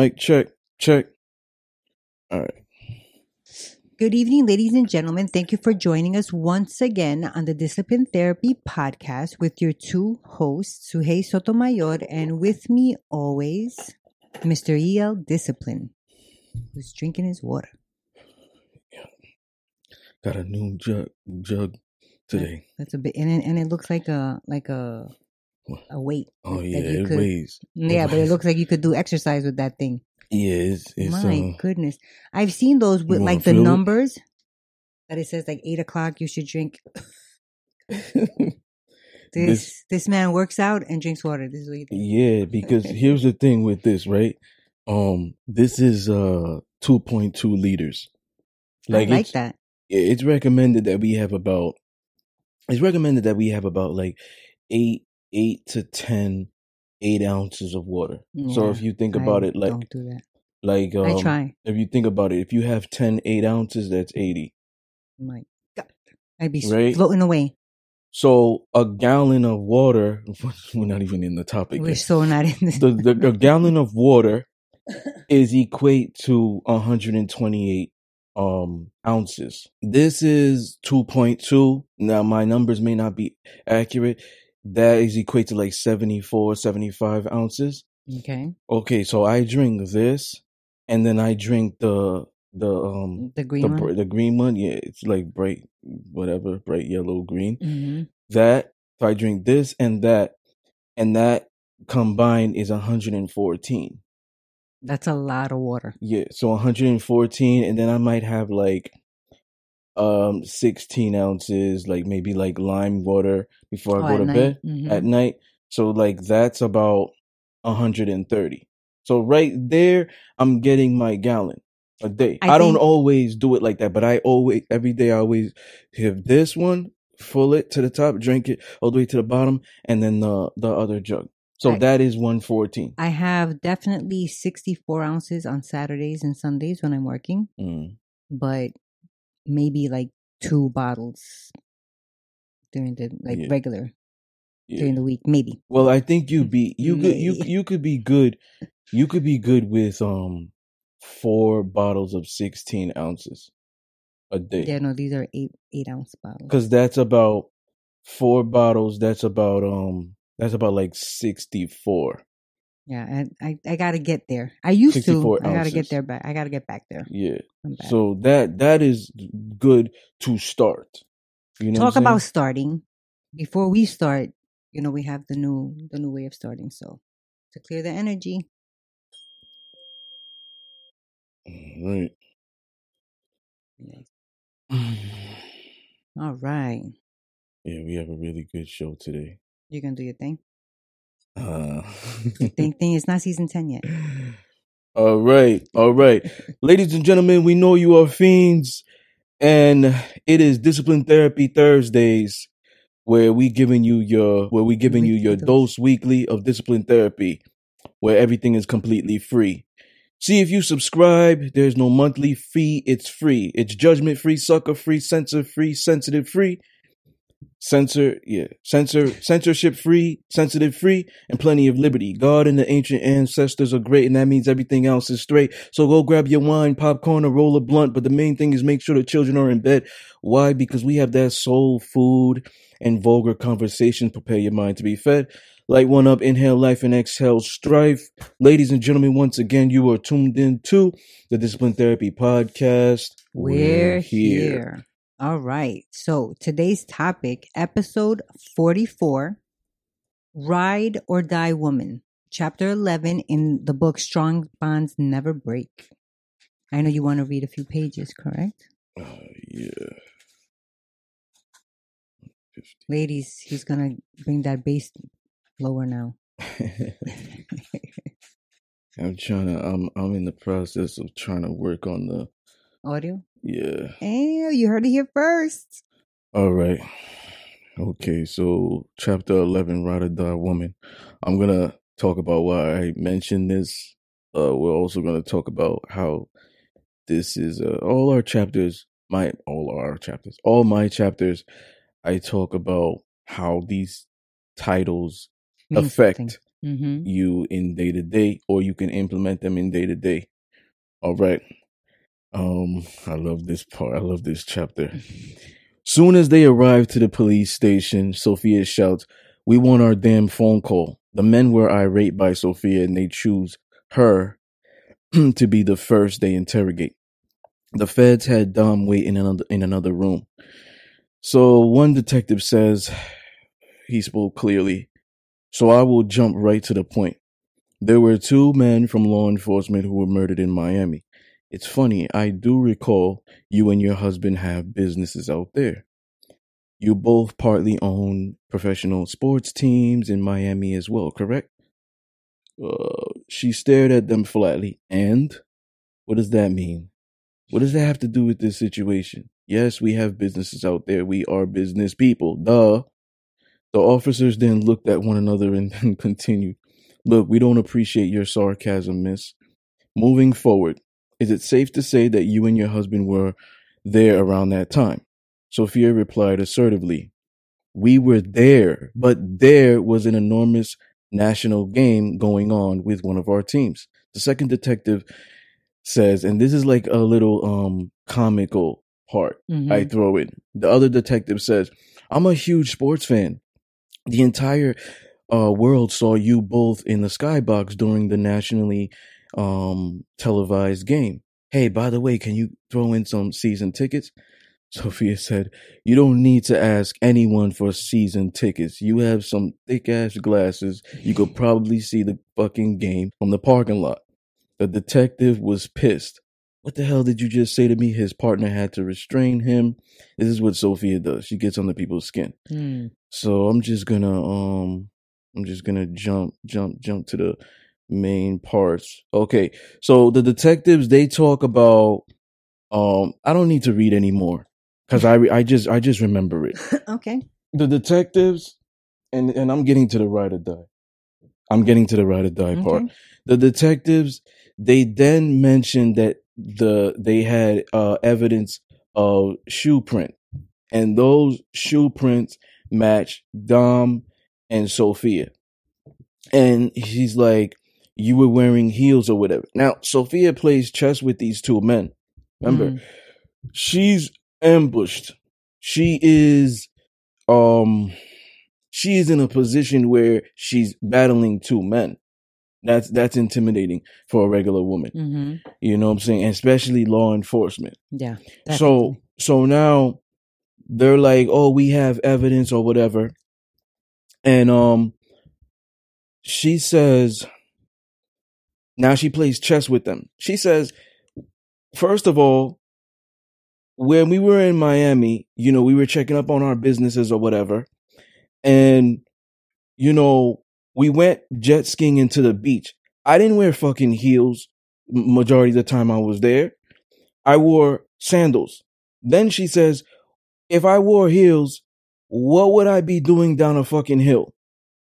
Mic check, check. All right. Good evening, ladies and gentlemen. Thank you for joining us once again on the Discipline Therapy Podcast with your two hosts, Suhey Sotomayor, and with me always, Mr. E.L. Discipline, who's drinking his water. Yeah. Got a new jug jug today. That's a bit, and it, and it looks like a like a a weight. Oh yeah, you it could- weighs. Yeah, but it looks like you could do exercise with that thing. Yeah, it's it's My uh, goodness, I've seen those with like the it? numbers that it says like eight o'clock. You should drink. This This- this man works out and drinks water. This is what does. yeah, because here's the thing with this, right? Um, this is uh 2.2 liters. I like that. yeah, it's recommended that we have about it's recommended that we have about like eight eight to ten eight ounces of water. so if you think about I it like don't do that. like um, I try. if you think about it, if you have 10 eight ounces, that's 80. My God, I'd be Right? floating away. So a gallon of water, we're not even in the topic. We're yet. so not in this. The, the, a gallon of water is equate to 128 um ounces. This is 2.2. Now my numbers may not be accurate. That is equate to like 74, 75 ounces. okay, Okay, so I drink this and then I drink the the um the green the one. the green one, yeah, it's like bright whatever, bright yellow green. hmm That so I drink this and that, and that combined is 114. That's a lot of water. Yeah, so 114, and then I might have like um 16 ounces, like maybe like lime water before I Oh, go to night. bed Mhm. at night. So like that's about 130. So right there, I'm getting my gallon a day. I I, don't think- always do it like that, but I always every day I always have this one, full it to the top, drink it all the way to the bottom, and then the the other jug. So I- that is 114. I have definitely 64 ounces on Saturdays and Sundays when I'm working, Mm. but maybe like two bottles during the like Yeah. regular Yeah. during the week, maybe. Well, I think you'd be you could you you could be good. You could be good with um four bottles of 16 ounces a day. Yeah, no, these are eight eight ounce bottles. because that's about four bottles that's about um that's about like 64 Yeah, and I, I gotta get there. I used to. 64 I gotta get there back. I gotta get back there. yeah so that that is good to start you know Talk about starting. Before we start, you know, we have the new the new way of starting. So to clear the energy. right All right. yeah we have a really good show today You're gonna do your thing. Uh Thing thing it's not season ten yet. all right all right. Ladies and gentlemen we know you are fiends and it is discipline therapy thursdays where we giving you your where we giving you your Weekly dose weekly of discipline therapy where everything is completely free. See if you subscribe there's no monthly fee it's free. It's judgment free sucker free censor free sensitive free censor yeah censor censorship free sensitive free and plenty of liberty. God and the ancient ancestors are great and that means everything else is straight. So go grab your wine popcorn or roll a blunt but the main thing is make sure the children are in bed. Why? Because we have that soul food and vulgar conversation. Prepare your mind to be fed. Light one up inhale life and exhale strife. Ladies and gentlemen once again you are tuned in to the discipline therapy podcast. We're, We're here. here. All right. So today's topic, episode 44 Ride or Die Woman, chapter 11 in the book Strong Bonds Never Break. I know you want to read a few pages, correct? Uh, yeah. Ladies, he's going to bring that bass lower now. I'm trying to. I'm. I'm in the process of trying to work on the. Audio? Yeah. Hey, you heard it here first. All right. Okay. So chapter eleven, Ride or Die Woman. I'm gonna talk about why I mentioned this. Uh, we're also gonna talk about how this is. Uh, all our chapters. My all our chapters. All my chapters. I talk about how these titles affect Mm-hmm. you in day to day, or you can implement them in day to day. All right. Um, I love this part. I love this chapter. Soon as they arrive to the police station, Sophia shouts, We want our damn phone call. The men were irate by Sophia and they choose her to be the first they interrogate. The feds had Dom wait in another in another room. So one detective says he spoke clearly. So I will jump right to the point. There were two men from law enforcement who were murdered in Miami. It's funny, I do recall you and your husband have businesses out there. You both partly own professional sports teams in Miami as well, correct? Uh, she stared at them flatly. And? What does that mean? What does that have to do with this situation? Yes, we have businesses out there. We are business people. Duh. The officers then looked at one another and then continued. Look, we don't appreciate your sarcasm, miss. Moving forward, is it safe to say that you and your husband were there around that time? Sophia replied assertively. We were there, but there was an enormous national game going on with one of our teams. The second detective says, and this is like a little um comical part Mm-hmm. I throw in. The other detective says, I'm a huge sports fan. The entire uh, world saw you both in the skybox during the nationally um, televised game. Hey, by the way, can you throw in some season tickets? Sophia said, You don't need to ask anyone for season tickets. You have some thick ass glasses. You could probably see the fucking game from the parking lot. The detective was pissed. What the hell did you just say to me? His partner had to restrain him. This is what Sophia does. She gets under people's skin. Mm. So I'm just gonna um I'm just gonna jump jump jump to the main parts. Okay. So the detectives they talk about um I don't need to read anymore cuz I re- I just I just remember it. okay. The detectives and and I'm getting to the ride or die. I'm getting to the ride or die part. The detectives they then mentioned that the they had uh evidence of shoe print and those shoe prints match Dom and Sophia. And he's like, You were wearing heels or whatever. Now, Sophia plays chess with these two men. Remember, Mm. she's ambushed. She is um she is in a position where she's battling two men. That's that's intimidating for a regular woman. Mm-hmm. You know what I'm saying? Especially law enforcement. Yeah. So so now they're like, "Oh, we have evidence or whatever." And um she says now she plays chess with them. She says first of all when we were in Miami, you know, we were checking up on our businesses or whatever. And you know, we went jet skiing into the beach. I didn't wear fucking heels majority of the time I was there. I wore sandals. Then she says, if I wore heels, what would I be doing down a fucking hill?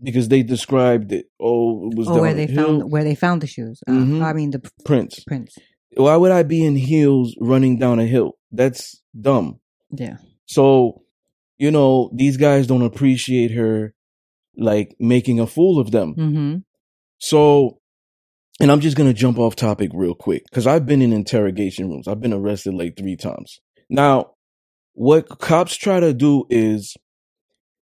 Because they described it. Oh, it was oh, where they hill. found where they found the shoes. Uh, Mhm. I mean the p- Prince. prints. Why would I be in heels running down a hill? That's dumb. Yeah. So, you know, these guys don't appreciate her like making a fool of them. Mm-hmm. So, and I'm just going to jump off topic real quick because I've been in interrogation rooms. I've been arrested like three times. Now, what cops try to do is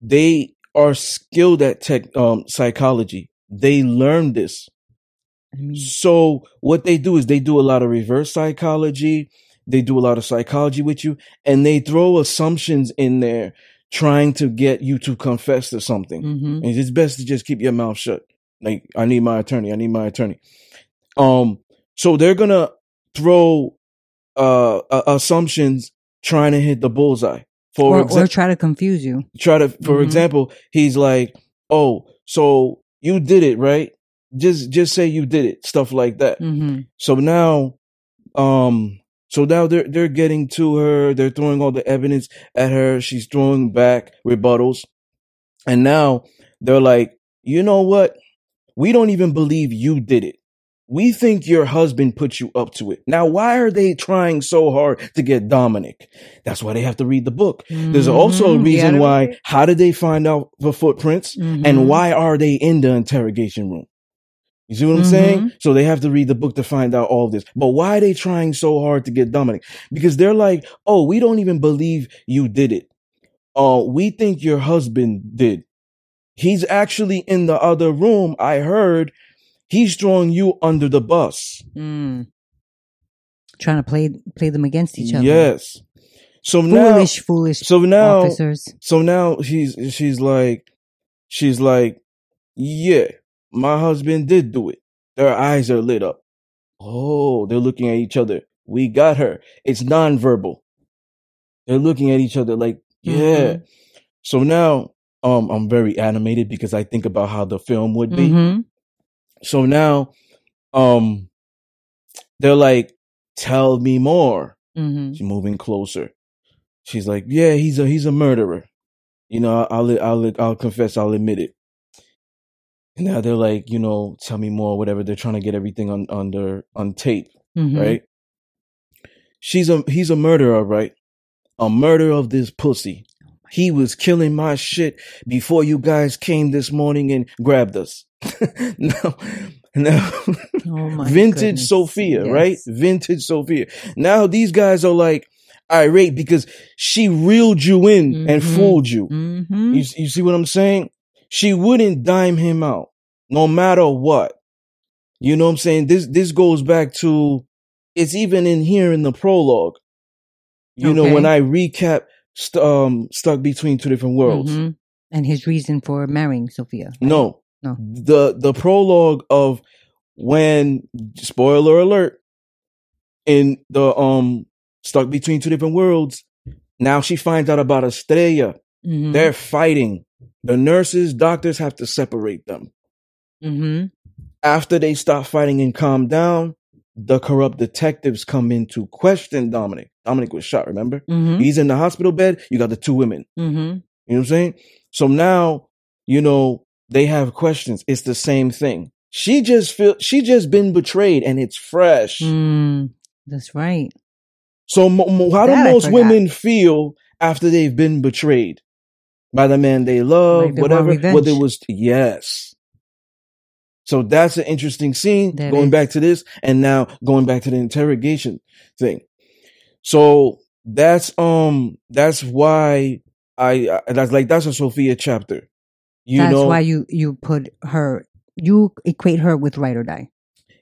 they are skilled at tech, um, psychology. They learn this. So what they do is they do a lot of reverse psychology. they do a lot of psychology with you, and they throw assumptions in there trying to get you to confess to something. Mm-hmm. And it's best to just keep your mouth shut. Like, I need my attorney. I need my attorney. Um, so they're gonna throw uh, uh assumptions trying to hit the bullseye. For Or, example, or try to confuse you. try to for Mhm. example he's like oh so you did it right just just say you did it stuff like that Mm-hmm. so now um so now they're they're getting to her they're throwing all the evidence at her she's throwing back rebuttals and now they're like you know what we don't even believe you did it we think your husband put you up to it now why are they trying so hard to get dominic that's why they have to read the book there's also a Mhm. reason Yeah. why. How did they find out the footprints, Mhm. and why are they in the interrogation room? You see what I'm Mhm. saying? So they have to read the book to find out all this. But why are they trying so hard to get Dominic? Because they're like, "Oh, we don't even believe you did it. Uh, we think your husband did. He's actually in the other room. I heard he's throwing you under the bus." Mm. Trying to play play them against each other. Yes. So now, Foolish, foolish so now, officers. So now she's she's like she's like, yeah, my husband did do it. Their eyes are lit up. Oh, they're looking at each other. We got her. It's nonverbal. They're looking at each other like, yeah. Mhm. So now um I'm very animated because I think about how the film would be. Mhm. So now um they're like, tell me more. Mhm. She's moving closer. She's like, "Yeah, he's a he's a murderer. You know, I'll I'll I'll confess. I'll admit it." And now they're like, you know, tell me more, whatever. They're trying to get everything on under on tape, Mhm. right? She's a he's a murderer, right? A murderer of this pussy. He was killing my shit before you guys came this morning and grabbed us. no, now, Oh my vintage goodness. Sophia, Yes. right? Vintage Sophia. Now these guys are like irate because she reeled you in and Mhm. fooled you. Mhm. You, you see what I'm saying? She wouldn't dime him out no matter what. You know what I'm saying? This this goes back to it's even in here in the prologue. You know when I recap st- um stuck between two different worlds. Mhm. And his reason for marrying Sophia. No. No. The the prologue of when spoiler alert in the um stuck between two different worlds. Now she finds out about Estrella. Mhm. They're fighting. The nurses, doctors have to separate them. Mhm. After they stop fighting and calm down, the corrupt detectives come in to question Dominic. Dominic was shot, remember? Mhm. He's in the hospital bed. You got the two women. Mhm. You know what I'm saying? So now, you know, they have questions. It's the same thing. She just feel she just been betrayed and it's fresh. Mm. That's right. So mo- mo- how do That I most women feel after they've been betrayed by the man they love, Like they whatever? What it was, yes. So that's an interesting scene. That going is. back to this, and now going back to the interrogation thing. So that's um that's why I, I that's like that's a Sophia chapter. You That's know, why you you put her you equate her with right or die.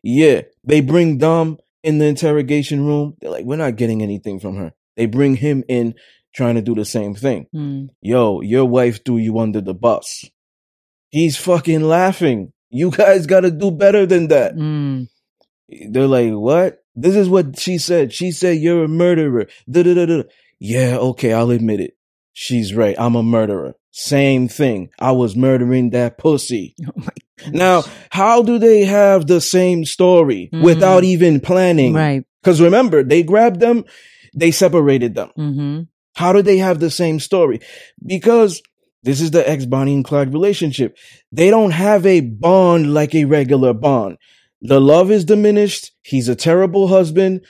Yeah, they bring Dom in the interrogation room. They're like, we're not getting anything from her. They bring him in trying to do the same thing. Mm. Yo, your wife threw you under the bus. He's fucking laughing. You guys got to do better than that. Mm. They're like, what? This is what she said. She said, you're a murderer. Da-da-da-da. Yeah, okay, I'll admit it. She's right. I'm a murderer. Same thing. I was murdering that pussy. Oh. Now, how do they have the same story Mhm. without even planning? right. Because remember, they grabbed them, they separated them. Mm-hmm. How do they have the same story? Because this is the ex Bonnie and Clyde relationship. They don't have a bond like a regular bond. The love is diminished. He's a terrible husband.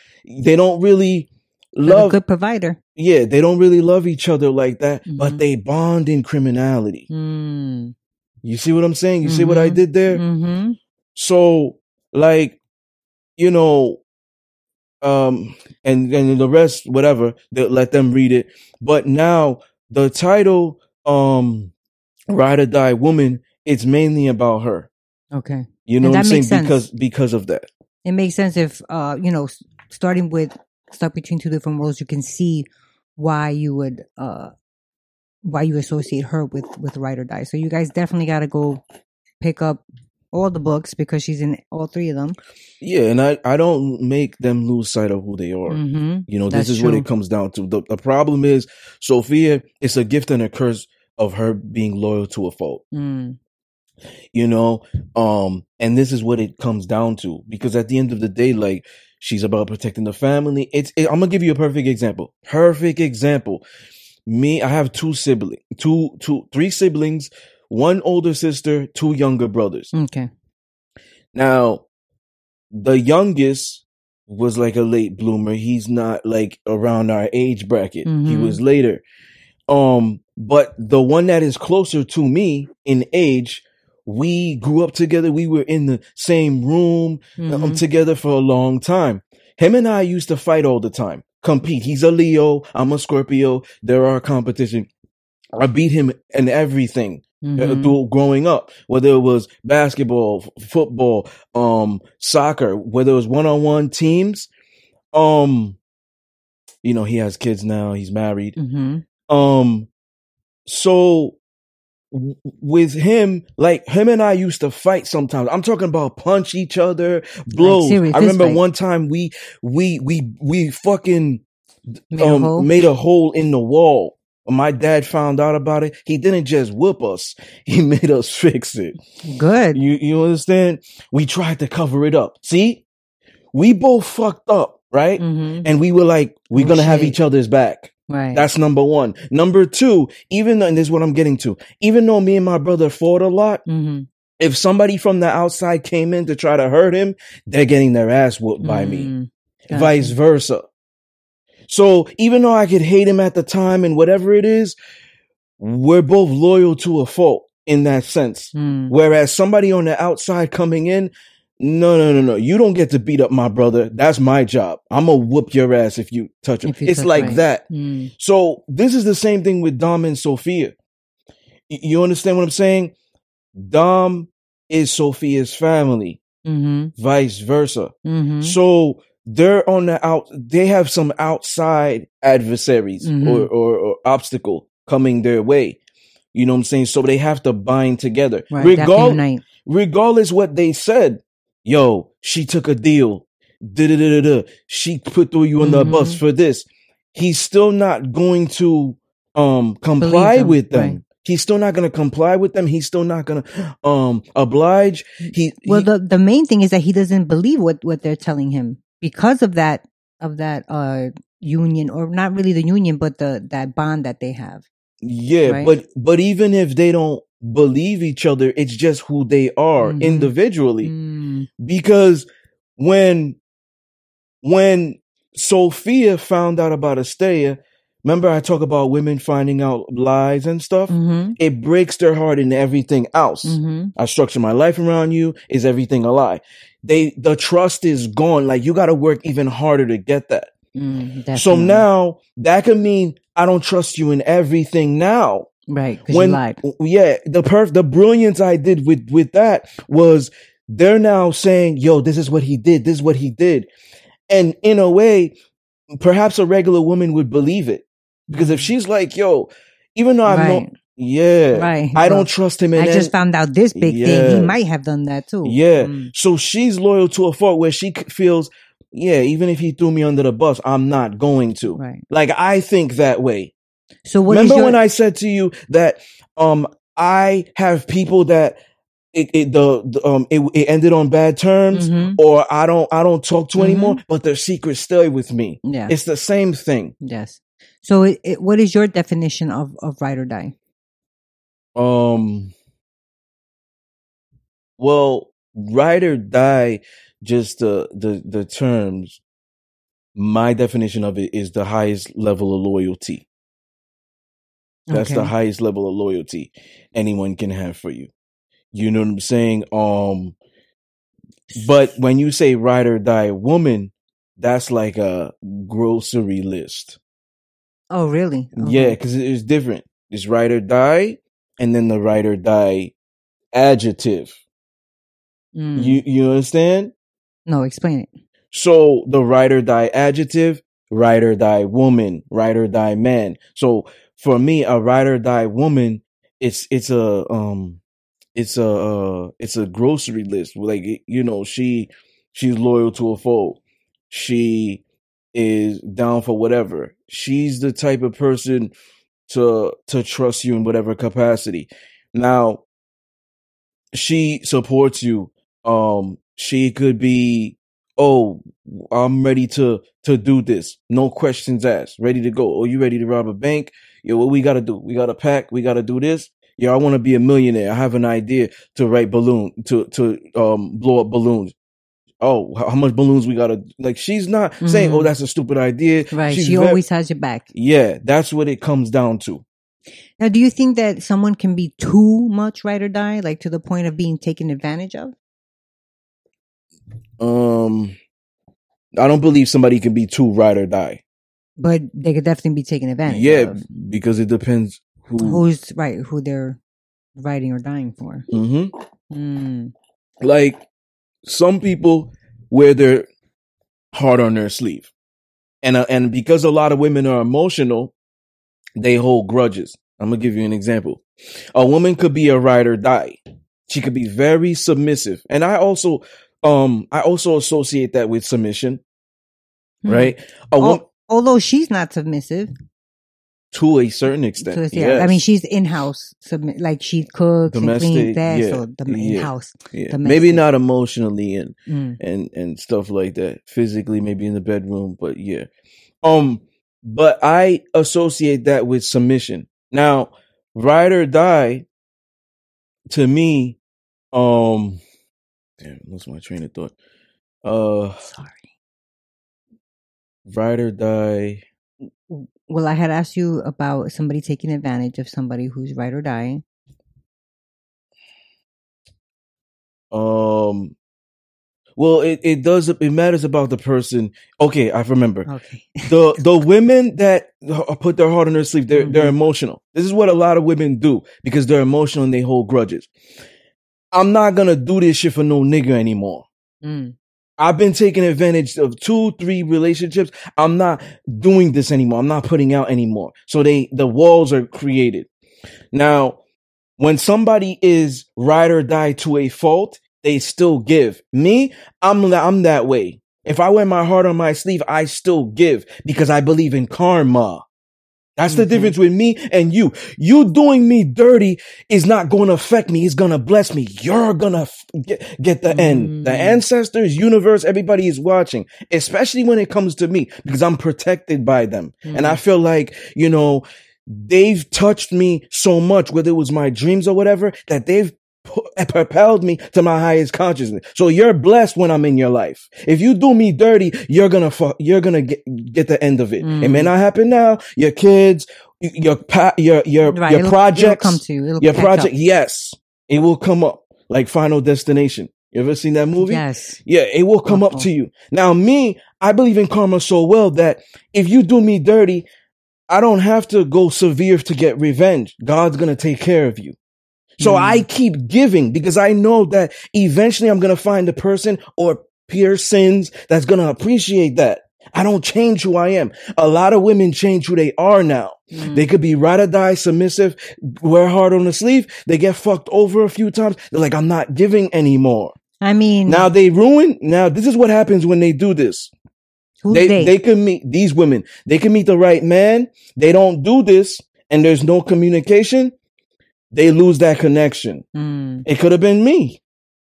They don't really a love. good provider. yeah, they don't really love each other like that, but Mhm. they bond in criminality. Mm. You see what I'm saying? You see what I Mhm. did there? Mm-hmm. So, like, you know, um, and and the rest, whatever, let them read it. But now the title, um, "Ride or Die Woman," it's mainly about her. Okay. You know And what I'm saying? sense. Because because of that. It makes sense if uh, you know, starting with stuck between two different worlds, you can see why you would uh why you associate her with with Ride or Die. So you guys definitely got to go pick up all the books because she's in all three of them. Yeah, and I, I don't make them lose sight of who they are. Mm-hmm. You know, That's this is what it comes down to. The, the problem is Sophia, it's a gift and a curse of her being loyal to a fault. Mm. You know, um, and this is what it comes down to because at the end of the day, like she's about protecting the family. It's it, I'm gonna give you a perfect example. Perfect example. Me, I have two siblings, two, two, three siblings, one older sister, two younger brothers. Okay. Now, the youngest was like a late bloomer. He's not like around our age bracket. He Mhm. was later. Um, but the one that is closer to me in age, we grew up together. We were in the same room um, Mhm. together for a long time. Him and I used to fight all the time, compete. He's a Leo. I'm a Scorpio. There are competition. I beat him in everything uh, Mhm. through growing up, whether it was basketball, f- football, um, soccer, whether it was one-on-one teams. Um, you know, he has kids now. He's married. Mhm. Um, so w- with him, like him and I used to fight sometimes. I'm talking about punch each other, blows. serious I remember fight. one time we we we we fucking Made a um, hole? made a hole in the wall. My dad found out about it. He didn't just whoop us; he made us fix it. Good. You you understand? We tried to cover it up. See, we both fucked up, right? Mhm. And we were like, we're Oh, gonna have each other's back. Right. That's number one. Number two, even though, and this is what I'm getting to, even though me and my brother fought a lot, hmm if somebody from the outside came in to try to hurt him, they're getting their ass whooped by me. Mm. Gotcha. Vice versa. So even though I could hate him at the time and whatever it is, we're both loyal to a fault in that sense. Mm. Whereas somebody on the outside coming in, no, no, no, no. You don't get to beat up my brother. That's my job. I'm gonna whoop your ass if you touch him. You It's like right. that. Mm. So this is the same thing with Dom and Sophia. You understand what I'm saying? Dom is Sophia's family, hmm vice versa. hmm So they're on the out. They have some outside adversaries Mhm. or, or or obstacle coming their way. You know what I'm saying? So they have to bind together, Right. They have to Regal- regardless what they said. Yo, she took a deal. Da da da da da. She put through you on the Mhm. bus for this. He's still not going to um comply them, with them. right. He's still not going to comply with them. He's still not going to um oblige. He Well, he- the the main thing is that he doesn't believe what what they're telling him because of that of that uh union or not really the union but the that bond that they have. Yeah, right? but but even if they don't believe each other, it's just who they are Mhm. individually. Mm. Because when when Sophia found out about Astea, remember I talk about women finding out lies and stuff? hmm It breaks their heart in everything else. hmm I structure my life around you. Is everything a lie? They the trust is gone. Like you got to work even harder to get that. Mm, So now that could mean I don't trust you in everything now right? When yeah the perf the brilliance i did with with that was they're now saying yo this is what he did this is what he did and in a way perhaps a regular woman would believe it because if she's like yo even though i've right. known yeah right. i Well, don't trust him I just any- found out this big thing. He might have done that too. yeah Mm. so she's loyal to a fault where she feels yeah even if he threw me under the bus i'm not going to Right. like i think that way So what is Remember your, when I said to you that um I have people that it, it the, the um it, it ended on bad terms Mhm. or I don't I don't talk to Mhm. anymore, but their secrets stay with me. Yeah. It's the same thing. yes. So it, it, what is your definition of of ride or die? Um well, ride or die, just the the the terms. My definition of it is the highest level of loyalty. That's the highest level of loyalty anyone can have for you. You know what I'm saying? Um, but when you say ride or die woman, that's like a grocery list. Oh, really? Yeah, because it's different. It's ride or die, and then the ride or die adjective. Mm. You you understand? no, explain it. So the ride or die adjective ride or die woman, ride or die man. So for me, a ride or die woman, it's it's a um it's a uh, it's a grocery list. Like you know, she she's loyal to a foe. She is down for whatever. She's the type of person to to trust you in whatever capacity. Now, she supports you. Um, she could be, oh, I'm ready to to do this. No questions asked. Ready to go. Oh, you ready to rob a bank? Yo, what we gotta do? We gotta pack. We gotta do this. Yeah, I want to be a millionaire. I have an idea to write balloon to to um blow up balloons. Oh, how much balloons we gotta like? She's not mm-hmm. saying, "Oh, that's a stupid idea." Right. She's she very, always has your back. Yeah, that's what it comes down to. Now, do you think that someone can be too much ride or die, like to the point of being taken advantage of? Um, I don't believe somebody can be too ride or die. But they could definitely be taken advantage. Yeah, of. because it depends who who's right, who they're riding or dying for. Mm-hmm. Mm. Like some people wear their heart on their sleeve, and uh, and because a lot of women are emotional, they hold grudges. I'm gonna give you an example. A woman could be a ride or die. She could be very submissive, and I also um I also associate that with submission, hmm. right? A although she's not submissive to a certain extent. To, yeah, yes. I mean she's in house, submit like she cooks Domestic, and cleans that, yeah, so the in house. Yeah. Maybe not emotionally and mm. and and stuff like that. Physically, maybe in the bedroom, but yeah. Um, but I associate that with submission. Now, ride or die, to me, um, Damn, lost my train of thought. Uh, sorry. Ride or die. Well, I had asked you about somebody taking advantage of somebody who's ride or die. Um, well, it, it does it matters about the person. Okay, I remember. Okay. the the women that put their heart on their sleeve, they're mm-hmm. they're emotional. This is what a lot of women do because they're emotional and they hold grudges. I'm not gonna do this shit for no nigga anymore. Mm. I've been taking advantage of two, three relationships. I'm not doing this anymore. I'm not putting out anymore. So they, the walls are created. Now, when somebody is ride or die to a fault, they still give. Me, I'm, I'm that way. If I wear my heart on my sleeve, I still give because I believe in karma. That's mm-hmm. the difference with me and you. You doing me dirty is not going to affect me. It's going to bless me. You're going to f- get, get the mm-hmm. end. The mm. ancestors, universe, everybody is watching, especially when it comes to me because I'm protected by them. Mm-hmm. And I mm. feel like, you know, they've touched me so much, whether it was my dreams or whatever, that they've propelled me to my highest consciousness. So you're blessed when I'm in your life. If you do me dirty, you're gonna fuck, you're gonna get, get the end of it. Mm. It may mm. not happen now. Your kids, your pa- your your right. your it'll, projects, it'll come to you. It'll your project, up. yes, it will come up like Final Destination. You ever seen that movie? Yes. Yeah, it will come up to you. Now, me, I believe in karma so well that if you do me dirty, I don't have to go severe to get revenge. God's gonna take care of you. So mm. I keep giving because I know that eventually I'm going to find a person or persons that's going to appreciate that. I don't change who I am. A lot of women change who they are now. Mm. They could be ride or die, submissive, wear hard on the sleeve. They get fucked over a few times. They're like, I'm not giving anymore. I mean, now they ruin. Now this is what happens when they do this. they, they they can meet these women. They can meet the right man. They don't do this, and there's no communication they lose that connection. Mm. It could have been me.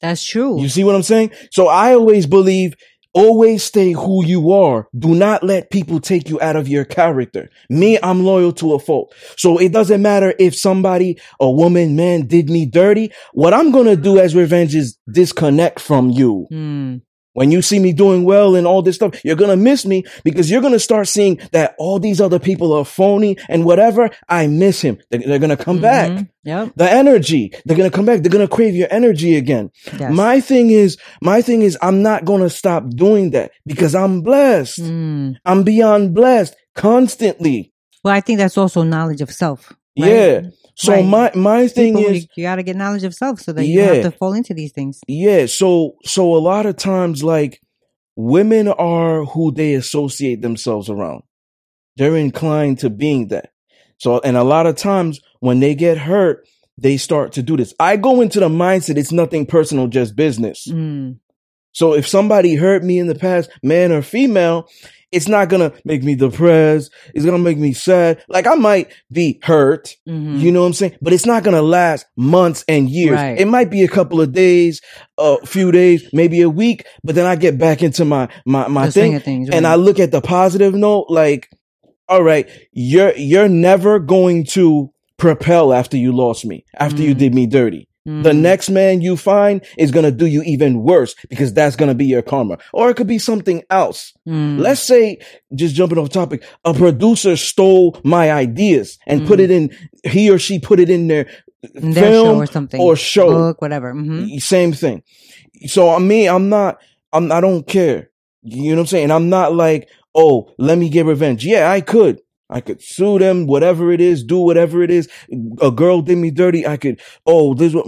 That's true. You see what I'm saying? So I always believe always stay who you are. Do not let people take you out of your character. Me, I'm loyal to a fault. So it doesn't matter if somebody, a woman, man did me dirty. What I'm going to do as revenge is disconnect from you. Mm. When you see me doing well and all this stuff, you're going to miss me because you're going to start seeing that all these other people are phony and whatever. I miss him. They're, they're going to come mm-hmm. back. Yep. The energy, they're going to come back. They're going to crave your energy again. Yes. My thing is, my thing is, I'm not going to stop doing that because I'm blessed. Mm. I'm beyond blessed constantly. Well, I think that's also knowledge of self. Right? Yeah. So right. my my thing People, is you got to get knowledge of self so that yeah, you don't have to fall into these things. Yeah. So so a lot of times like women are who they associate themselves around. They're inclined to being that. So, and a lot of times when they get hurt, they start to do this. I go into the mindset it's nothing personal, just business. Mm. So if somebody hurt me in the past, man or female, it's not gonna make me depressed. It's gonna make me sad. Like I might be hurt, Mhm. you know what I'm saying? But it's not gonna last months and years. Right. It might be a couple of days, a few days, maybe a week, but then I get back into my my my thing, things, and. I look at the positive note. Like, all right, you're you're never going to propel after you lost me, after you Mm. did me dirty. The Mm. next man you find is gonna do you even worse because that's gonna be your karma, or it could be something else. Mm. Let's say, just jumping off topic, a producer stole my ideas and put Mm. it in, he or she put it in their In their film show or something or show. book whatever hmm Same thing. So I mean, I'm not, I'm, I don't care. You know what I'm saying? I'm not like, oh, let me get revenge. Yeah, I could. I could sue them, whatever it is, do whatever it is. A girl did me dirty. I could, oh, this is what.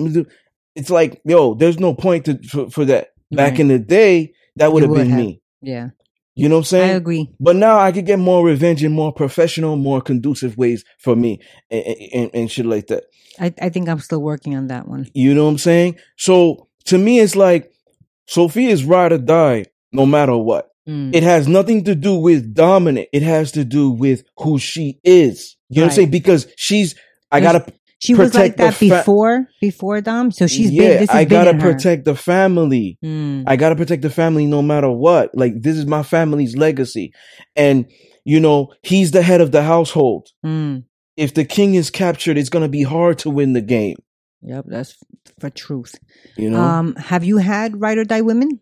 It's like, yo, there's no point to, for, for that. Back Right. in the day, that would have been have. me. yeah You know what I'm saying? i agree But now I could get more revenge in more professional, more conducive ways for me and, and, and shit like that. I, I think i'm still working on that one You know what I'm saying? So to me, it's like Sophia's ride or die no matter what. Mm. It has nothing to do with dominant. It has to do with who she is. You know what I'm saying? Because she's, I gotta, she was like that fa- before before dom so she's yeah, been this has I gotta her. protect the family. Mm. I gotta protect the family no matter what. Like this is my family's legacy. And, you know, he's the head of the household. Mm. If the king is captured, it's gonna be hard to win the game. yep that's for truth You know? um have you had ride or die women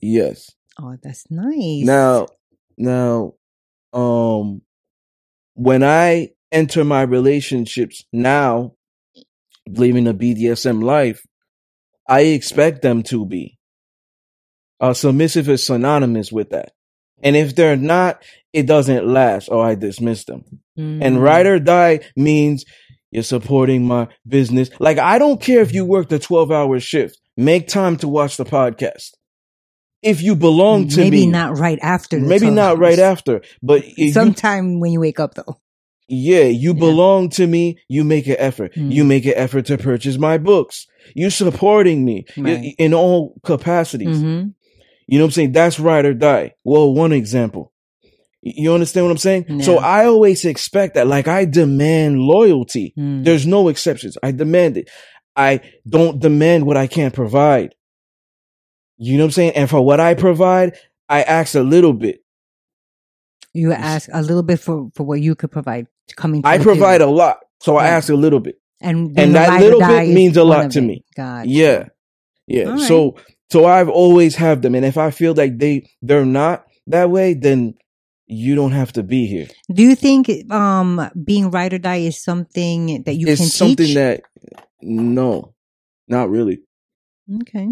yes. oh that's nice Now, now, um, when I enter my relationships now, living the BDSM life, I expect them to be. Uh, submissive is synonymous with that. And if they're not, it doesn't last or I dismiss them. Mm. And ride or die means you're supporting my business. Like, I don't care if you work the 12 hour shift. Make time to watch the podcast. If you belong to me. maybe me. not right after Maybe 12 not right after, but if you, sometime when you wake up though yeah, you Yeah. belong to me. You make an effort. Mm. You make an effort to purchase my books. You supporting me Right. in all capacities. hmm You know what I'm saying? That's ride or die. Well, one example. You understand what I'm saying? So I always expect that. Like I demand loyalty. Mm. There's no exceptions. I demand it. I don't demand what I can't provide. You know what I'm saying? And for what I provide, I ask a little bit. you ask a little bit for for what you could provide coming I provide a lot. So I ask a little bit. and and that little bit means a lot to it. me. God Yeah. Yeah. All So so I've always have them. And if I feel like they they're not that way, then you don't have to be here. do you think um being ride or die is something that you it's can something teach that no, not really. okay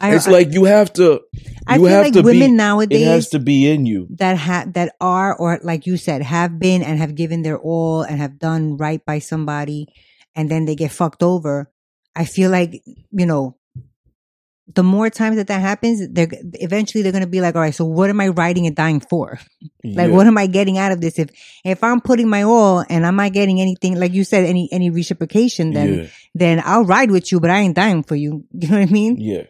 I, it's I- like you have to I you feel have like to women be nowadays it has to be in you. that have that are or like you said have been and have given their all and have done right by somebody and then they get fucked over i feel like you know the more times that that happens they're eventually they're going to be like all right so what am i writing and dying for like Yeah. what am i getting out of this if if i'm putting my all and i'm not getting anything like you said any any reciprocation then yeah. then i'll ride with you but i ain't dying for you you know what i mean Yeah.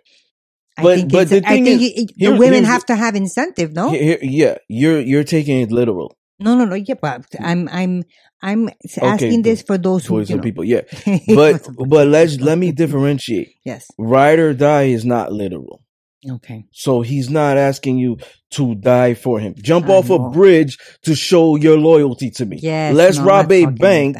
I But- think, but it's, the I thing think is- it- the women have to have incentive, no? Here- yeah, you're you're taking it literal No, no, no. Yeah, but I'm, I'm, I'm asking good. this for those who, some people. Yeah, but but let's let me differentiate. yes. Ride or die is not literal. Okay. So he's not asking you to die for him. Jump I off know. a bridge to show your loyalty to me. Yes. Let's no, rob a bank.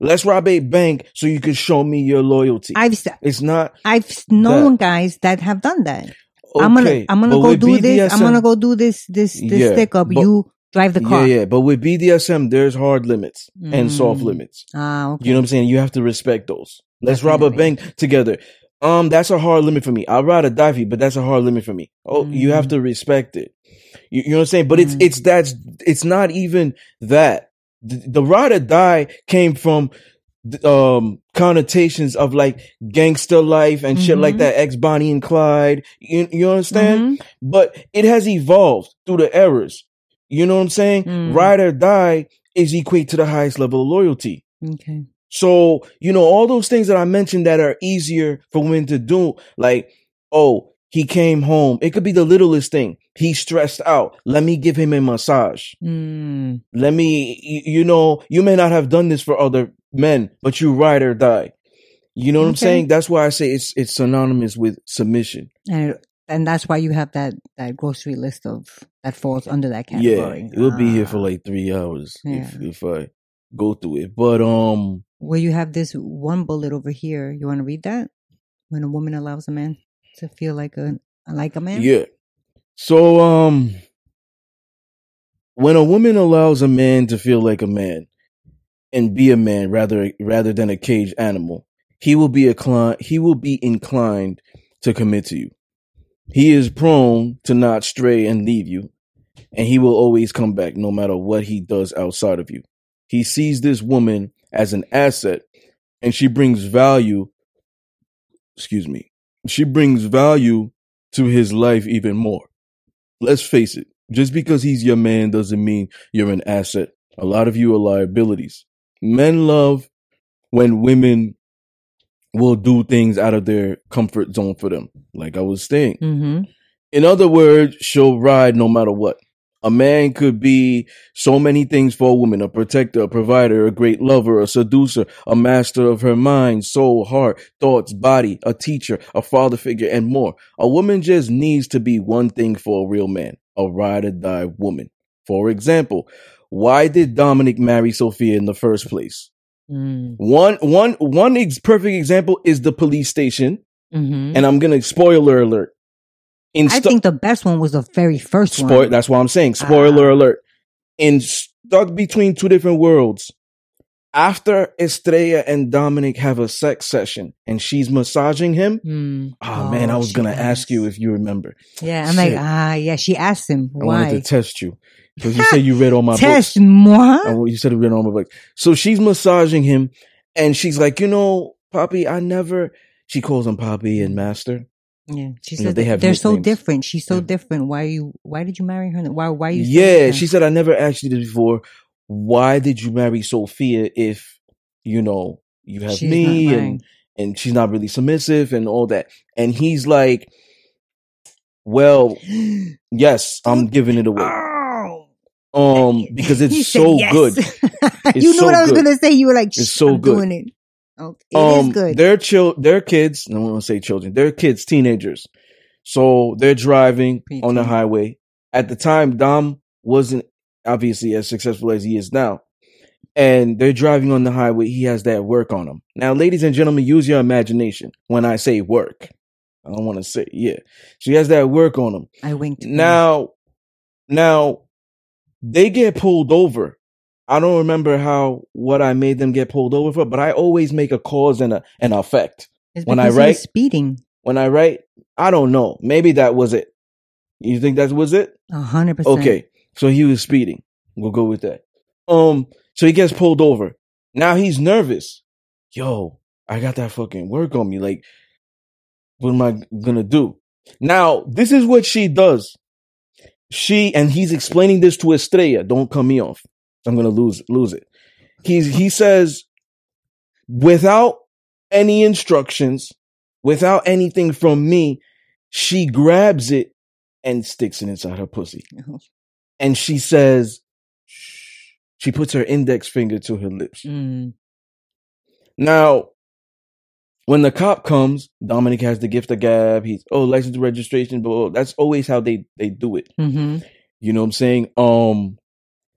Let's rob a bank so you can show me your loyalty. I've, it's not I've known guys that have done that. okay. I'm gonna, I'm gonna go do this. I'm gonna go do this, this, this Yeah, stick up. but- You drive the car. Yeah, yeah. But with BDSM, there's hard limits and soft Mm. limits. Ah, okay. You know what I'm saying? You have to respect those. Let's rob a bank together. Um, that's a hard limit for me. I'd rather die for you, but that's a hard limit for me. Oh, you have Mm. to respect it. You, you know what I'm saying? But it's Mm. it's that's it's not even that. The, the ride or die came from um connotations of like gangster life and shit like Mhm. that. Ex Bonnie and Clyde. You you understand? Mhm. But it has evolved through the eras. You know what I'm saying? Mm. Ride or die is equate to the highest level of loyalty. Okay. So, you know, all those things that I mentioned that are easier for women to do, like, oh, he came home. It could be the littlest thing. He's stressed out. Let me give him a massage. Mm. Let me, you know, you may not have done this for other men, but you ride or die. You know what I'm saying? That's why I say it's it's synonymous with submission. And, and that's why you have that, that grocery list of that falls under that category. Yeah, category. we'll be here for Ah. like three hours if Yeah. if I go through it. But um, Well, you have this one bullet over here. You want to read that? When a woman allows a man to feel like a like a man. Yeah. So um when a woman allows a man to feel like a man and be a man rather rather than a caged animal, he will be a inclined he will be inclined to commit to you. He is prone to not stray and leave you, and he will always come back no matter what he does outside of you. He sees this woman as an asset and she brings value excuse me. She brings value to his life even more. Let's face it, just because he's your man doesn't mean you're an asset. A lot of you are liabilities. Men love when women will do things out of their comfort zone for them, like I was saying. Mm-hmm. In other words, she'll ride no matter what. A man could be so many things for a woman a protector, a provider, a great lover, a seducer, a master of her mind, soul, heart, thoughts, body, a teacher, a father figure, and more. A woman just needs to be one thing for a real man a ride or die woman. For example, why did Dominic marry Sophia in the first place? Mm. One, one, one ex- perfect example is the police station. Mm-hmm. And I'm going to spoiler alert. In I stu- think the best one was the very first Spoil- one. That's why I'm saying spoiler Ah. alert. In stuck between two different worlds, after Estrella and Dominic have a sex session and she's massaging him. Mm. Oh, man, I was gonna ask you if you remember. Yeah, I'm like, Shit. ah, yeah. She asked him I wanted to test you because you said you read all my Test books. moi. Oh, you said you read all my books. So she's massaging him, and she's like, you know, Poppy, I never. She calls him Poppy and Master. Yeah, she You know, said they have they're so different. She's so Yeah. different. Why you? Why did you marry her? Why? Why you? Yeah, she said I never asked you this before. Why did you marry Sophia if you know you have She's me and and she's not really submissive and all that? And he's like, "Well, yes, I'm giving it away." Oh, Um, because it's so yes. good. you know so what I was good. gonna say. You were like, It's so I'm good. Doing it. Okay, it is um, good. They're chill. They're kids. I don't want to say children. They're kids, teenagers. So they're driving on the highway. At the time, Dom wasn't obviously as successful as he is now. And they're driving on the highway. He has that work on him. Now, ladies and gentlemen, use your imagination when I say work. I don't want to say, yeah. So he has that work on him. I winked. Now, now they get pulled over. I don't remember how what I made them get pulled over for, but I always make a cause and a an effect. When I write- speeding. When I write, I don't know. Maybe that was it. You think that was it? A hundred percent. Okay. So he was speeding. We'll go with that. Um, so he gets pulled over. Now he's nervous. Yo, I got that fucking work on me. Like, what am I gonna do? Now, this is what she does. She and he's explaining this to Estrella. Don't cut me off. I'm gonna lose lose it. He's he says, without any instructions, without anything from me, She grabs it and sticks it inside her pussy. And she says, Shh. she puts her index finger to her lips. Mm. Now, when the cop comes, Dominic has the gift of gab. He's oh license registration, but that's always how they they do it. hmm You know what I'm saying? Um,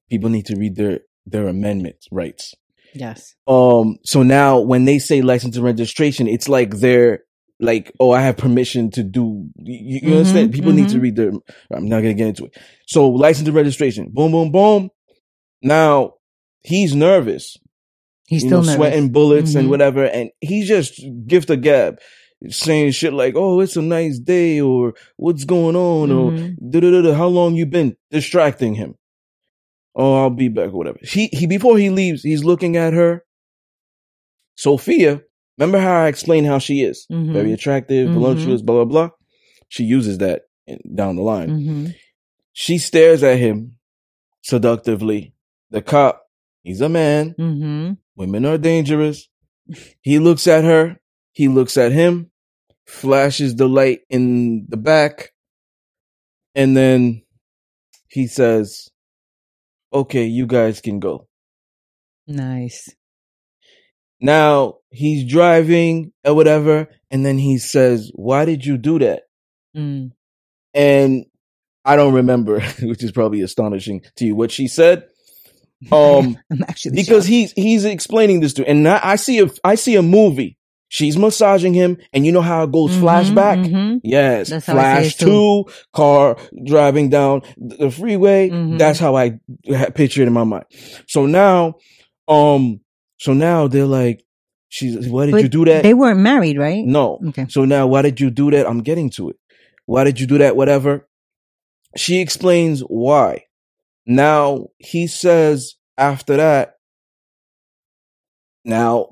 people need to read their their amendment rights. Yes. Um, so now when they say license and registration, it's like they're like, oh, I have permission to do. You, you Mhm, understand? People need to mhm. read their. I'm not gonna get into it. So license and registration, boom, boom, boom. Now he's nervous. He's you still know, nervous. sweating bullets Mhm. and whatever, and he's just gift a gab, saying shit like, "Oh, it's a nice day," or "What's going on?" or Mhm. da. How long you been distracting him? Oh, I'll be back or whatever. He he before he leaves, he's looking at her. Sophia, remember how I explained how she is? Mhm. Very attractive, Mhm. voluptuous, blah blah blah. She uses that down the line. hmm She stares at him seductively. The cop, he's a man. hmm Women are dangerous. He looks at her. He looks at him, flashes the light in the back, and then he says, Okay, you guys can go. Nice. Now he's driving or whatever, and then he says, Why did you do that? Mm. And I don't remember, which is probably astonishing to you, what she said. Um, I'm actually because shocked. he's he's explaining this to, and I, I see a I see a movie. She's massaging him, and you know how it goes Mhm, flashback. mhm. Yes, That's how I see flash two car driving down the freeway. Mhm. That's how I picture it in my mind. So now, um, so now they're like, she's, why did But you do that? They weren't married, right? no. Okay. So now, why did you do that? I'm getting to it. Why did you do that? Whatever. She explains why. Now he says after that. Now,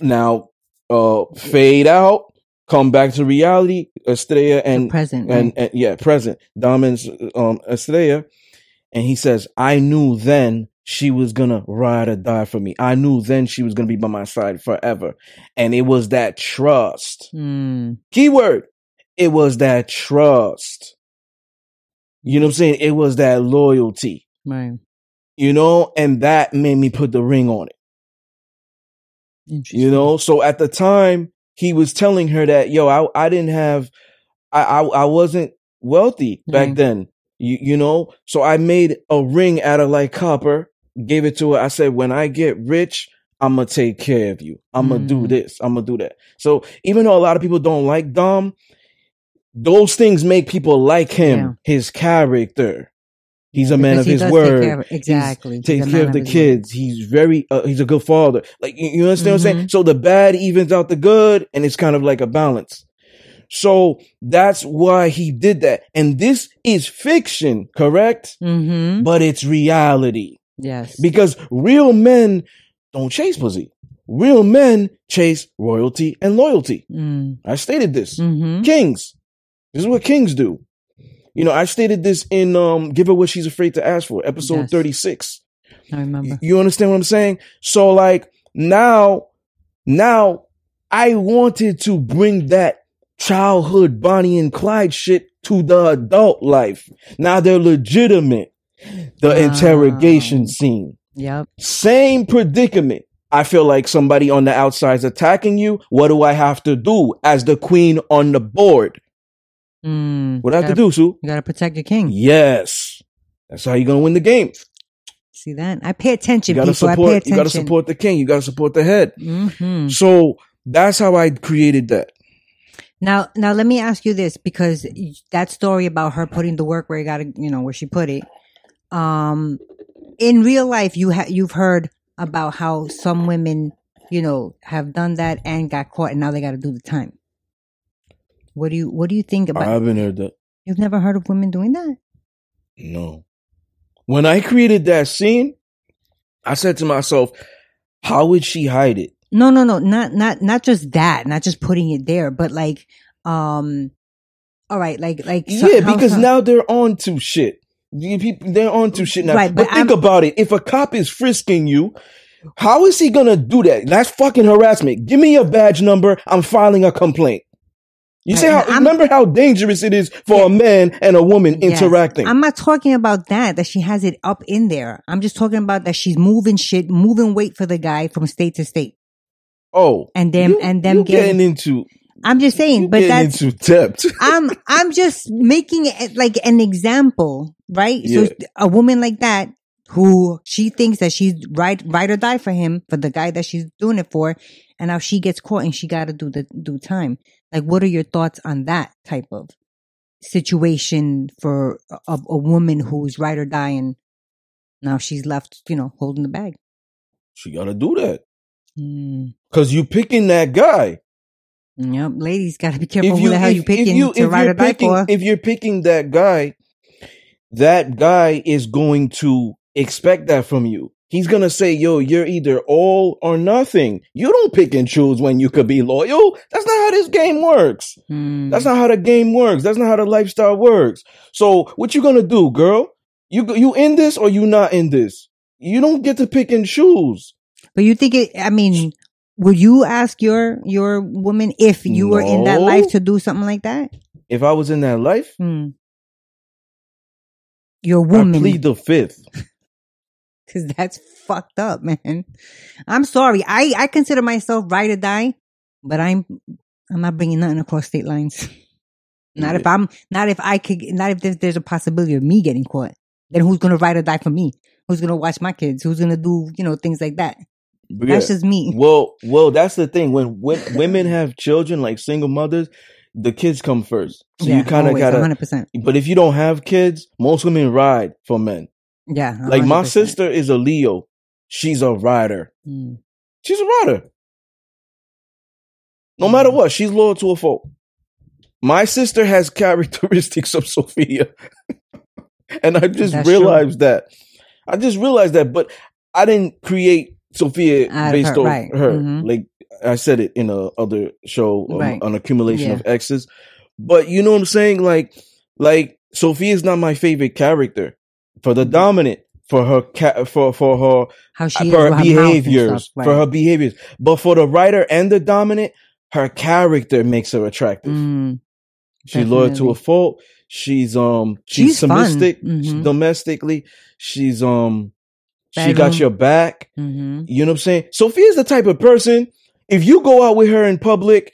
now, uh, fade out, come back to reality. Estrella The and present. and, right? and yeah, present Domin's um Estrella, and he says, "I knew then she was gonna ride or die for me. I knew then she was gonna be by my side forever, and it was that trust. Mm. Keyword: it was that trust. You know what I'm saying? It was that loyalty. Right. You know, and that made me put the ring on it. You know, so at the time he was telling her that, yo, I I didn't have, I I, I wasn't wealthy back Right. then. You you know, so I made a ring out of like copper, gave it to her. I said, when I get rich, I'm gonna take care of you. I'm gonna do Mm. this. I'm gonna do that. So even though a lot of people don't like Dom, those things make people like him, Yeah. his character. He's a man of his word. care of- exactly. He's Takes care of the his word. kids. He's very, uh, he's a good father. Like, you, you understand what I'm saying? Mm-hmm. So the bad evens out the good and it's kind of like a balance. So that's why he did that. And this is fiction, correct? Mm-hmm. But it's reality Yes. because real men don't chase pussy. Real men chase royalty and loyalty. mm. I stated this. Mm-hmm. Kings. This is what kings do. You know, I stated this in um Give Her What She's Afraid to Ask For, episode Yes. 36. I remember. You understand what I'm saying? So like now, now I wanted to bring that childhood Bonnie and Clyde shit to the adult life. Now they're legitimate. The Wow. interrogation scene. Yep. Same predicament. I feel like somebody on the outside is attacking you. What do I have to do as the queen on the board? Mm. What do I have to do, Sue? You gotta protect your king. Yes. That's how you're gonna win the game. See that? I pay You attention, gotta people. I pay support attention. you gotta support the king. You gotta support the head. hmm So that's how I created that. Now, now let me ask you this because that story about her putting the work where you got to, you know, where she put it. Um, in real life, you have you've heard about how some women, you know, have done that and got caught, and now they got to do the time. What do you What do you think about? I haven't heard that. You've never heard of women doing that? No. When I created that scene, I said to myself, how would she hide it? No, no, no, not not not just that, not just putting it there, but like, um, all right, like like yeah, because now they're on to shit. You people, they're on to shit now. Right, but, but think I'm- about it. If a cop is frisking you, how is he gonna do that? That's fucking harassment. Give me your badge number. I'm filing a complaint. You say I- how I'm- remember how dangerous it is for a man and a woman Yes. interacting. I'm not talking about that, that she has it up in there. I'm just talking about that she's moving shit, moving weight for the guy from state to state. oh, And them, you- and them getting, getting into I'm just saying, but that's, depth. I'm, I'm just making it like an example, right? Yeah. So a woman like that who she thinks that she's right, right or die for him, for the guy that she's doing it for. And now she gets caught and she got to do the, do time. Like, what are your thoughts on that type of situation for a, a woman who's right or die and now she's left, you know, holding the bag? she got to do that Mm. because you picking that guy. Yep, ladies, got to be careful who the hell you picking to ride die picking, for. if you're picking that guy, that guy is going to expect that from you. He's gonna say, "Yo, you're either all or nothing. You don't pick and choose when you could be loyal. That's not how this game works. Mm. That's not how the game works. That's not how the lifestyle works. So, what you gonna do, girl? You you in this or you not in this? You don't get to pick and choose. But you think it? I mean, would you ask your your woman if you were in that No. life to do something like that? If I was in that life, Hmm. Your I woman, plead the fifth. because that's fucked up, man. I'm sorry. I I consider myself right or die, but I'm I'm not bringing nothing across state lines. not if I'm not if I could not if there's, there's a possibility of me getting caught. Then who's gonna ride or die for me? Who's gonna watch my kids? Who's gonna do you know things like that? But That's just me. Well, well, that's the thing. When, when women have children, like single mothers, the kids come first. So you kind of gotta. 100%. But if you don't have kids, most women ride for men. Yeah, Like my sister is a Leo. She's a rider. Mm. She's a rider. No matter what, she's loyal to a fault. My sister has characteristics of Sophia. and I just That's realized that. I just realized that, but I didn't create Sophia Out based her, on right. her. Mhm. Like I said it in a other show, um, Right. an accumulation Yeah. of exes. But you know what I'm saying? Like, like Sophia's not my favorite character for the dominant, for her ca- for for her How she for with her behaviors, stuff, for her behaviors. But for the writer and the dominant, her character makes her attractive. Mm, she's loyal to a fault. She's um she's, She's submissive Mhm. domestically. She's um she got your back. hmm You know what I'm saying? Sophia's the type of person. If you go out with her in public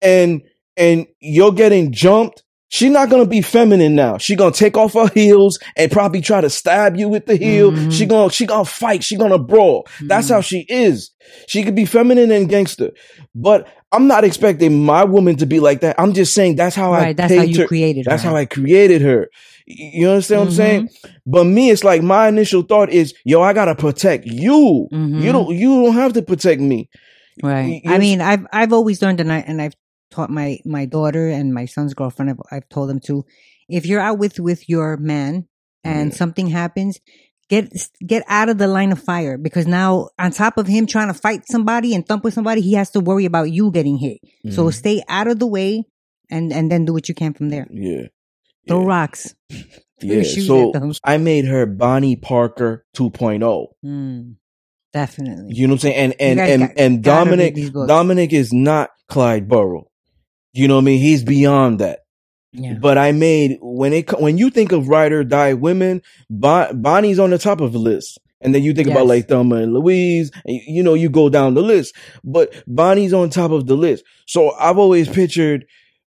and and you're getting jumped, she's not gonna be feminine now. She gonna take off her heels and probably try to stab you with the heel. Mhm. She gonna she gonna fight. She gonna brawl. That's Mhm. how she is. She could be feminine and gangster, but I'm not expecting my woman to be like that. I'm just saying that's how I that's how you her. created That's her. how I created her. You understand what I'm saying? Mm-hmm. But me, it's like my initial thought is, yo, I gotta protect you. Mhm. You don't. You don't have to protect me. Right. You- I mean, I've I've always learned, and I and I've taught my my daughter and my son's girlfriend. I've, I've told them to, if you're out with with your man and Yeah. something happens, get get out of the line of fire because now on top of him trying to fight somebody and thump with somebody, he has to worry about you getting hit. So Mhm. stay out of the way, and and then do what you can from there. Yeah. Throw yeah. rocks. Yeah. So. I made her Bonnie Parker 2.0. Mm, definitely. You know what I'm saying? And and and and Dominic. Dominic is not Clyde Barrow. You know what I mean? He's beyond that. yeah. But I made when it when you think of ride or die women, bon, Bonnie's on the top of the list. And then you think about like Thelma and Louise, and you- you know, you go down the list. But Bonnie's on top of the list. So I've always pictured,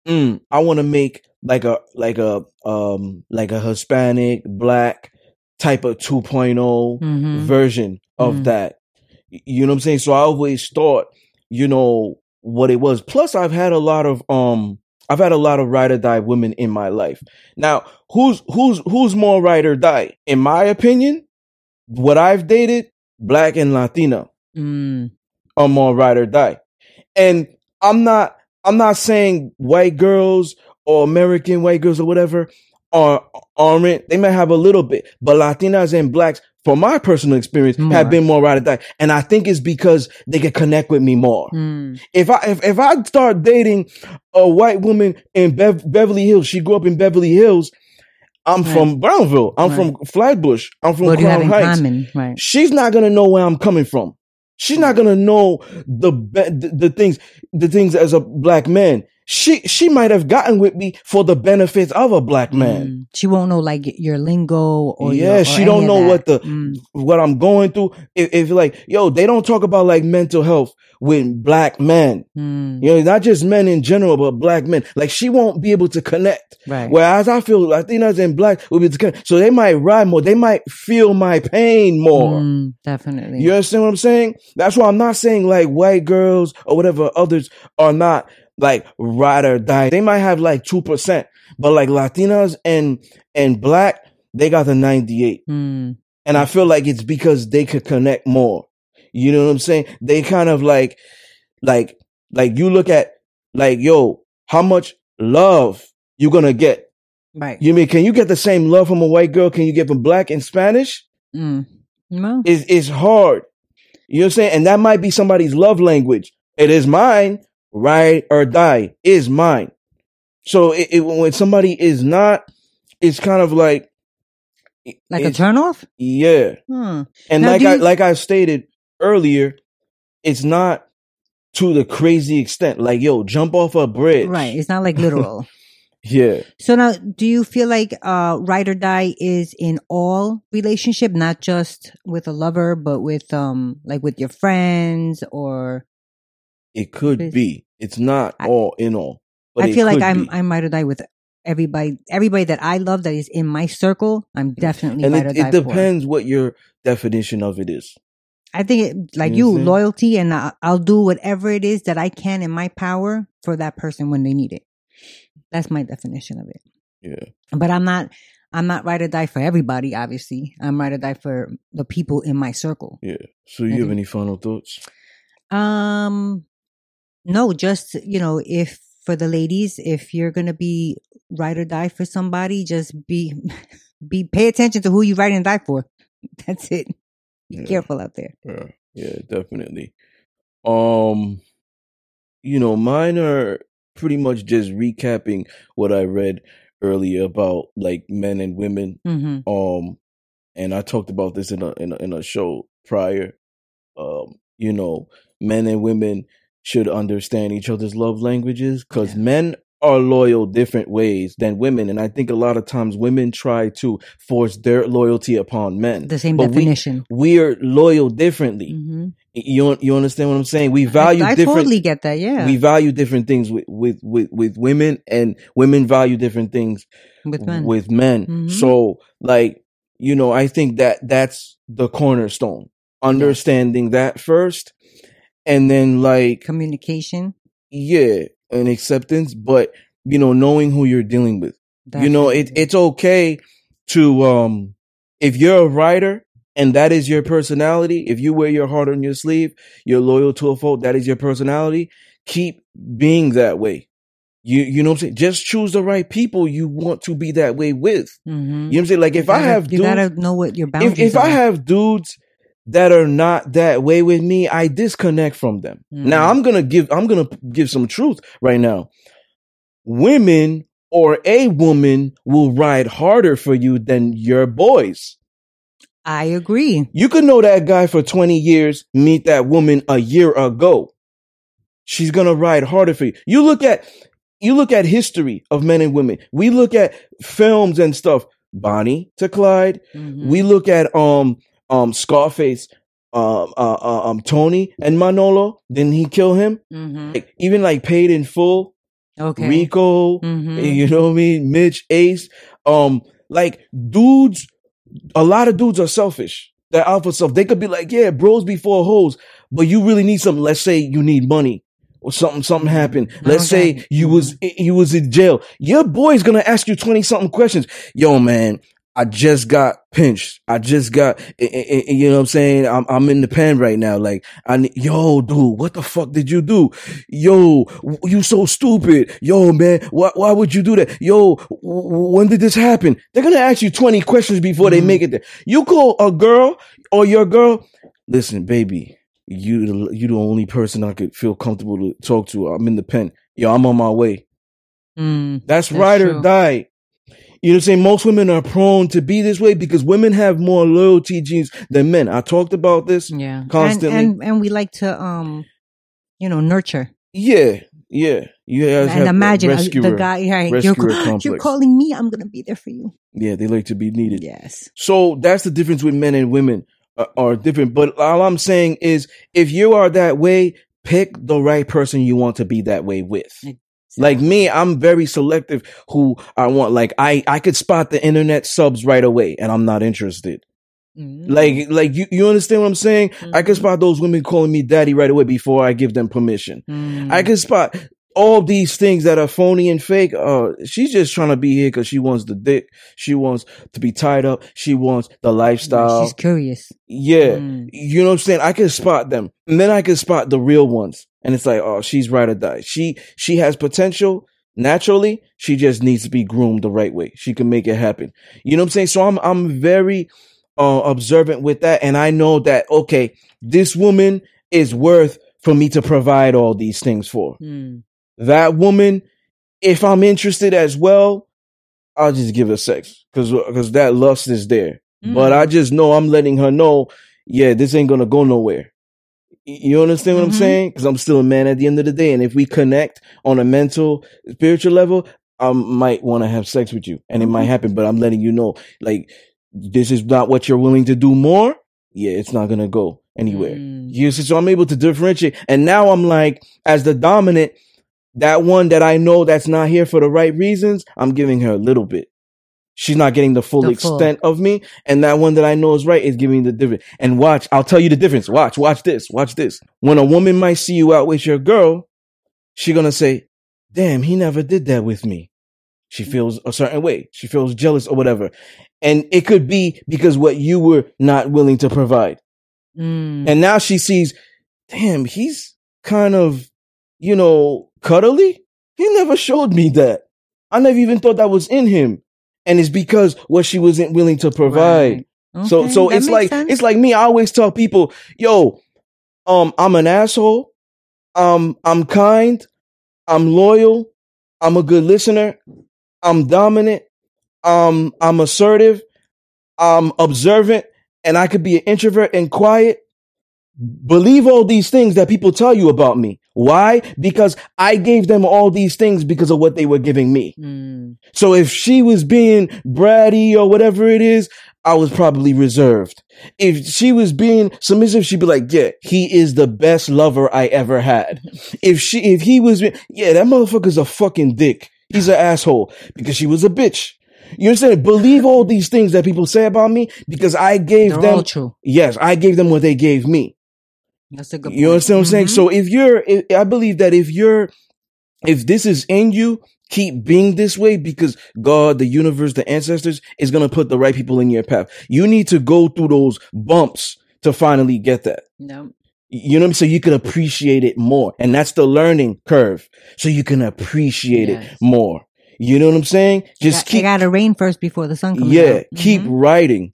mm, I want to make like a like a um like a Hispanic black type of 2 Mhm. version of Mhm. that. You know what I'm saying? So I always thought, you know, what it was. Plus I've had a lot of um I've had a lot of ride or die women in my life. Now, who's who's who's more ride or die? In my opinion, what I've dated, black and Latino Mm, are more ride or die. And I'm not I'm not saying white girls or American white girls or whatever are aren't they might have a little bit, but Latinas and blacks, from my personal experience, More. have been more ride or die. And I think it's because they can connect with me more. mm, If I if, if I start dating a white woman in Bev- Beverly Hills, she grew up in Beverly Hills. I'm Right. from Brownsville. I'm from Flatbush. I'm from what do you have Crown Heights? Right. she's not gonna know where I'm coming from. She's not gonna know the the, the things the things as a black man. She she might have gotten with me for the benefits of a black man. Mm. She won't know like your lingo or yeah, your, or she don't know what the Mm. what I'm going through. If, if like, yo, they don't talk about like mental health with black men. Mm. You know, not just men in general, but black men. Like she won't be able to connect. Right. Whereas I feel Latinas and black will be able to connect. So they might ride more. They might feel my pain more. Mm, definitely. You understand what I'm saying? That's why I'm not saying like white girls or whatever others are not like ride or die. They might have like two percent, but like Latinas and and black, they got the 98. Mm. And I feel like it's because they could connect more. You know what I'm saying? They kind of like, like, like you look at like, yo, how much love you gonna get? Right. You mean, can you get the same love from a white girl? Can you get from black and Spanish? Mm. No. It's, it's hard. You know what I'm saying? And that might be somebody's love language. It is mine, ride or die is mine. So it, it, when somebody is not, it's kind of like, like a turnoff? yeah. Hmm. And Now, like I you- like I stated earlier, it's not to the crazy extent. Like, yo, jump off a bridge. Right. It's not like literal. Yeah. so now, do you feel like uh, ride or die is in all relationship, not just with a lover, but with um, like with your friends or? It could be. It's not I- all in all. But I feel like I'm be. I'm ride or die with everybody. Everybody that I love that is in my circle, I'm definitely and it, it for. depends what your definition of it is. I think it, like You you, what I'm saying? loyalty, and I, I'll do whatever it is that I can in my power for that person when they need it. That's my definition of it. Yeah. But I'm not, I'm not ride or die for everybody. Obviously, I'm ride or die for the people in my circle. Yeah. So you have Mhm. any final thoughts? Um, no, just you know, if for the ladies, if you're gonna be ride or die for somebody, just be, be pay attention to who you ride and die for. That's it. Be Yeah. careful out there. Yeah, yeah, definitely. Um, you know, mine are pretty much just recapping what I read earlier about like men and women. hmm Um, and I talked about this in a in a, in a show prior. Um, you know, men and women should understand each other's love languages because Yeah. men are loyal different ways than women, and I think a lot of times women try to force their loyalty upon men. The same But definition. we're loyal differently. hmm You you understand what I'm saying? We value I, I different. totally get that. Yeah, We value different things with, with with with women, and women value different things with men. with men. Mhm. So, like you know, I think that that's the cornerstone. Understanding that first, and then like communication. yeah, and acceptance. But you know, knowing who you're dealing with you know it, it's okay to um if you're a writer and that is your personality if you wear your heart on your sleeve you're loyal to a fault that is your personality keep being that way you you know what i'm saying just choose the right people you want to be that way with Mhm. you know what i'm saying like if i gotta- have you dudes, gotta know what your boundaries. if, if i have dudes that are not that way with me i disconnect from them now Mhm. i'm gonna give i'm gonna give some truth right now women or a woman will ride harder for you than your boys. I agree. You could know that guy for 20 years, meet that woman a year ago. She's gonna ride harder for you. You look at, you look at history of men and women. We look at films and stuff. Bonnie to Clyde. Mhm. We look at, um, um, Scarface, um, uh, uh, um, Tony and Manolo. Didn't he kill him? Mhm. Like, even like paid in full. Okay. Rico, Mhm. you know what I mean? Mitch, Ace, um, like dudes, a lot of dudes are selfish. They're alpha self. They could be like, yeah, bros before hoes, but you really need something. Let's say you need money or something, something happened. Let's Okay. say you was, you was in jail. Your boy's gonna ask you 20 something questions. Yo, man, I just got pinched. I just got, eh, eh, you know what I'm saying? I'm, I'm in the pen right now. Like, I need, yo, dude, what the fuck did you do? Yo, you so stupid. Yo, man, why, why would you do that? Yo, when did this happen? They're going to ask you 20 questions before they Mhm. make it there. You call a girl or your girl, listen, baby, you, the- you the only person I could feel comfortable to talk to. I'm in the pen. Yo, I'm on my way. Mm. That's, That's ride or die. You know what I'm saying? Most women are prone to be this way because women have more loyalty genes than men. I talked about this. Yeah. Constantly. And, and and we like to um, you know, nurture. Yeah, yeah, You guys and imagine uh, rescuer, the guy, right? You're, rescuer you're calling me. I'm gonna be there for you. Yeah, they like to be needed. Yes. So that's the difference with men and women uh, are different. But all I'm saying is, if you are that way, pick the right person you want to be that way with. Like me, I'm very selective who I want. Like I, I could spot the internet subs right away, and I'm not interested. Mm. Like, like you, you understand what I'm saying? I can Mhm. spot those women calling me daddy right away before I give them permission. Mm. I can spot all these things that are phony and fake. Uh, she's just trying to be here because she wants the dick. She wants to be tied up. She wants the lifestyle. She's curious. yeah. Mm. You know what I'm saying? I can spot them. And then I can spot the real ones. And it's like, oh, she's right or die. She, she has potential naturally. She just needs to be groomed the right way. She can make it happen. You know what I'm saying? So I'm, I'm very, uh, observant with that. And I know that, okay, this woman is worth for me to provide all these things for. Mm. That woman, if I'm interested as well, I'll just give her sex because, because that lust is there. But Mm. I just know I'm letting her know, yeah, this ain't gonna go nowhere. You understand what Mhm. I'm saying? Because I'm still a man at the end of the day, and if we connect on a mental, spiritual level, I might want to have sex with you, and it might happen. But I'm letting you know, like, this is not what you're willing to do more. Yeah, it's not gonna go anywhere. Mm. You see, so I'm able to differentiate, and now I'm like, as the dominant, that one that I know that's not here for the right reasons, I'm giving her a little bit. She's not getting the full The full. extent of me, and that one that I know is right is giving the difference. And watch, I'll tell you the difference. Watch, watch this, watch this. When a woman might see you out with your girl, she gonna say, "Damn, he never did that with me." She feels a certain way. She feels jealous or whatever, and it could be because what you were not willing to provide. Mm. And now she sees, damn, he's kind of, you know, cuddly. He never showed me that. I never even thought that was in him. And it's because what she wasn't willing to provide. Right. So, Okay, so that it's like, sense. it's like me. I always tell people, yo, um, I'm an asshole. Um, I'm kind. I'm loyal. I'm a good listener. I'm dominant. Um, I'm assertive. I'm observant and I could be an introvert and quiet. Believe all these things that people tell you about me. Why? Because I gave them all these things because of what they were giving me. Mm. So if she was being bratty or whatever it is, I was probably reserved. If she was being submissive, she'd be like, yeah, he is the best lover I ever had. If she, if he was, yeah, that motherfucker's a fucking dick. He's an asshole because she was a bitch. You understand? Believe all these things that people say about me because I gave They're them, all true. yes, I gave them what they gave me. That's a good. You point. understand what I'm saying? Mhm. So if you're, if, I believe that if you're, if this is in you, keep being this way because God, the universe, the ancestors is going to put the right people in your path. You need to go through those bumps to finally get that. No. You know what I'm saying? So you can appreciate it more. And that's the learning curve. So you can appreciate it more. You know what I'm saying? Just Got- keep, gotta rain first before the sun comes out. yeah, out. keep Mhm. writing.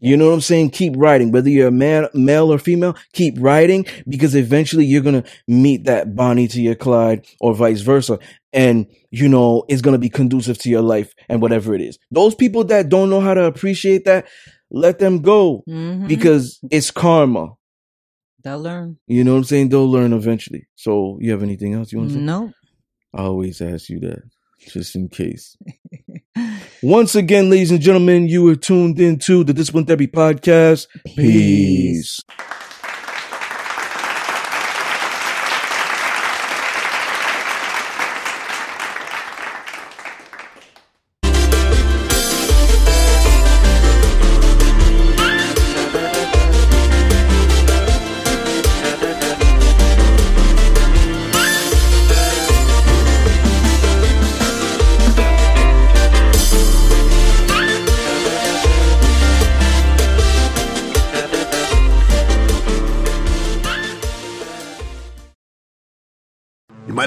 You know what I'm saying? Keep writing. Whether you're a man, male or female, keep writing because eventually you're going to meet that Bonnie to your Clyde or vice versa. And, you know, it's going to be conducive to your life and whatever it is. Those people that don't know how to appreciate that, let them go Mhm. because it's karma. they'll learn. You know what I'm saying? They'll learn eventually. So you have anything else you want to say? No. I always ask you that just in case. Once again, ladies and gentlemen, you were tuned into the Discipline Therapy Podcast. Peace. You